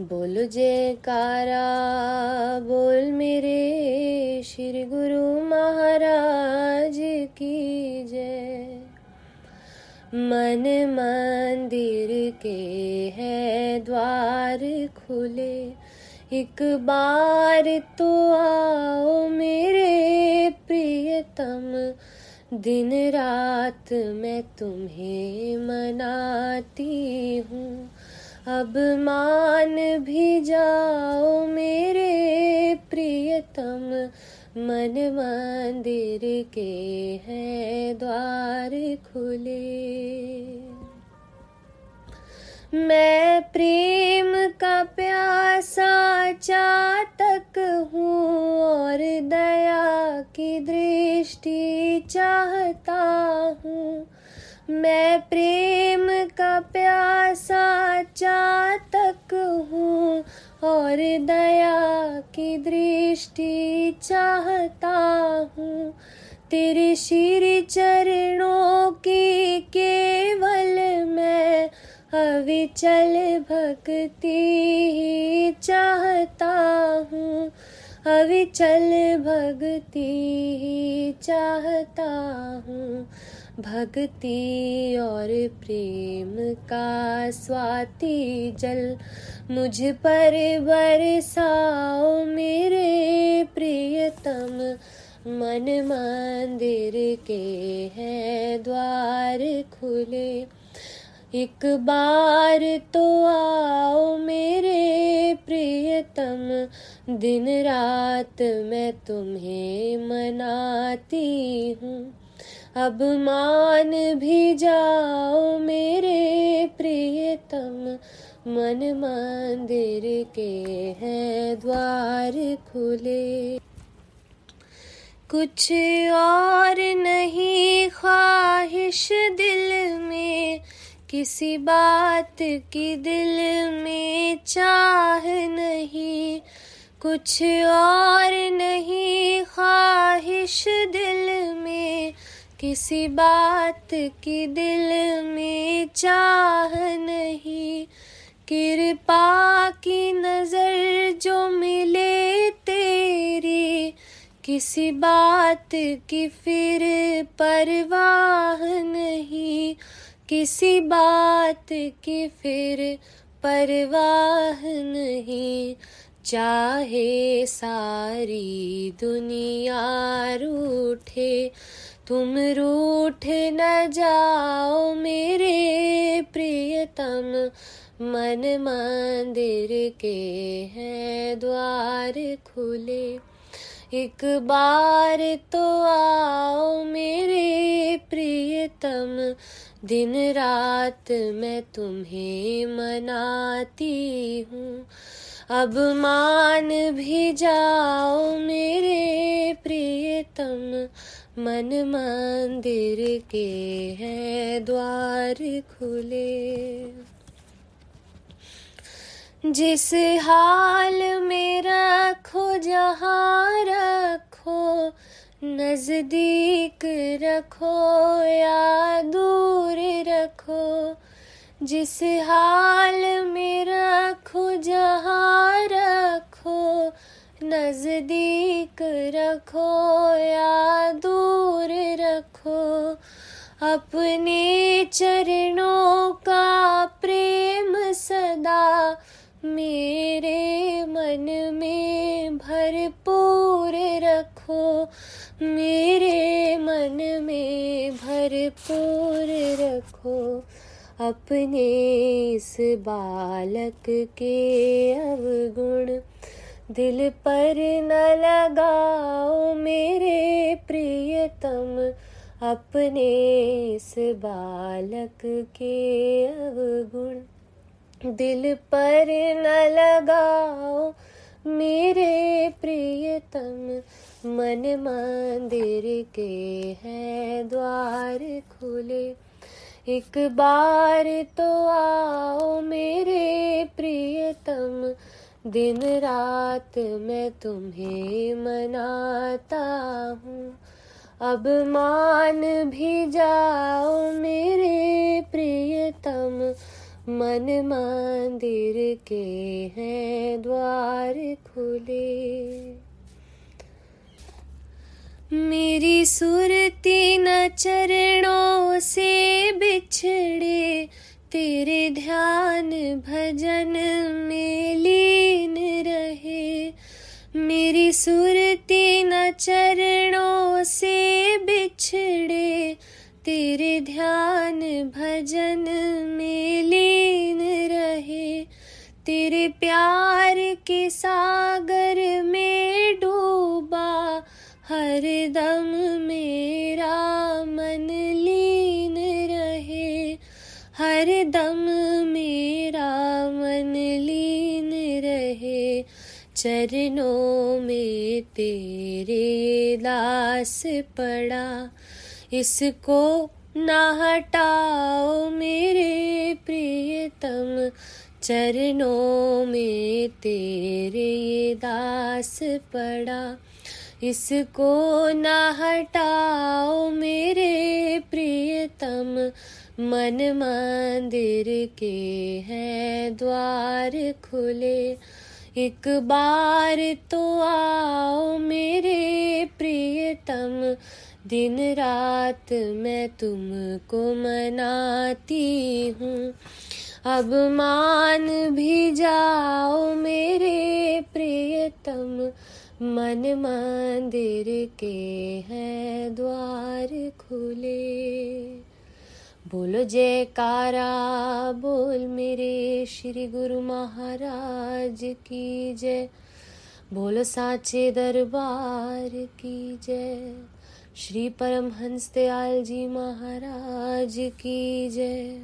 बोल जयकारा, बोल मेरे श्री गुरु महाराज की जय। मन मंदिर के है द्वार खुले, एक बार तो आओ मेरे प्रियतम। दिन रात मैं तुम्हें मनाती हूँ अब मान भी जाओ मेरे प्रियतम, मन मंदिर के हैं द्वार खुले। मैं प्रेम का प्यासा चातक हूँ और दया की दृष्टि चाहता हूँ। मैं प्रेम का प्यासा चातक हूँ और दया की दृष्टि चाहता हूँ। तेरे श्री चरणों की केवल मैं अविचल भक्ति ही चाहता हूँ। अविचल भक्ति ही चाहता हूँ। भक्ति और प्रेम का स्वाति जल। मुझ पर बरसाओ मेरे प्रियतम। मन मंदिर के हैं द्वार खुले। एक बार तो आओ मेरे प्रियतम। दिन रात मैं तुम्हें मनाती हूँ। अब मान भी जाओ मेरे प्रियतम। मन मंदिर के हैं द्वार खुले। कुछ और नहीं ख्वाहिश दिल में, किसी बात की दिल में चाह नहीं। कुछ और नहीं ख्वाहिश दिल में किसी बात की दिल में चाह नहीं। कृपा की नज़र जो मिले तेरी, किसी बात की फिर परवाह नहीं। किसी बात की फिर परवाह नहीं। चाहे सारी दुनिया रूठे, तुम रूठ न जाओ मेरे प्रियतम। मन मंदिर के हैं द्वार खुले। एक बार तो आओ मेरे प्रियतम। दिन रात मैं तुम्हें मनाती हूँ। अब मान भी जाओ मेरे प्रियतम। मन मंदिर के हैं द्वार खुले। जिस हाल में रखो, जहाँ रखो, नज़दीक रखो या दूर रखो जिस हाल में रखो, जहाँ रखो, नज़दीक रखो या दूर रखो, अपने चरणों का प्रेम सदा मेरे मन में भरपूर रखो, मेरे मन में भरपूर रखो। अपने इस बालक के अवगुण। दिल पर न लगाओ मेरे प्रियतम। अपने इस बालक के अवगुण। दिल पर न लगाओ मेरे प्रियतम। मन मंदिर के हैं द्वार खुले। एक बार तो आओ मेरे प्रियतम। दिन रात मैं तुम्हें मनाता हूँ। अब मान भी जाओ मेरे प्रियतम। मन मंदिर के हैं द्वार खुले। मेरी सुरती न चरणों से बिछड़े, तेरे ध्यान भजन में लीन रहे। मेरी सुरती न चरणों से बिछड़े, तेरे ध्यान भजन में लीन रहे। तेरे प्यार के सागर दम मेरा मन लीन रहे, हर दम मेरा मन लीन रहे, चरणों में तेरे दास पड़ा, इसको ना हटाओ मेरे प्रियतम, चरणों में तेरे दास पड़ा। इसको ना हटाओ मेरे प्रियतम, मन मंदिर के हैं द्वार खुले। एक बार तो आओ मेरे प्रियतम, दिन रात मैं तुमको मनाती हूँ। अब मान भी जाओ मेरे प्रियतम मन मंदिर के हैं द्वार खुले। बोलो जयकारा, बोल मेरे श्री गुरु महाराज की जय। बोलो साचे दरबार की जय। श्री परमहंस दयाल जी महाराज की जय।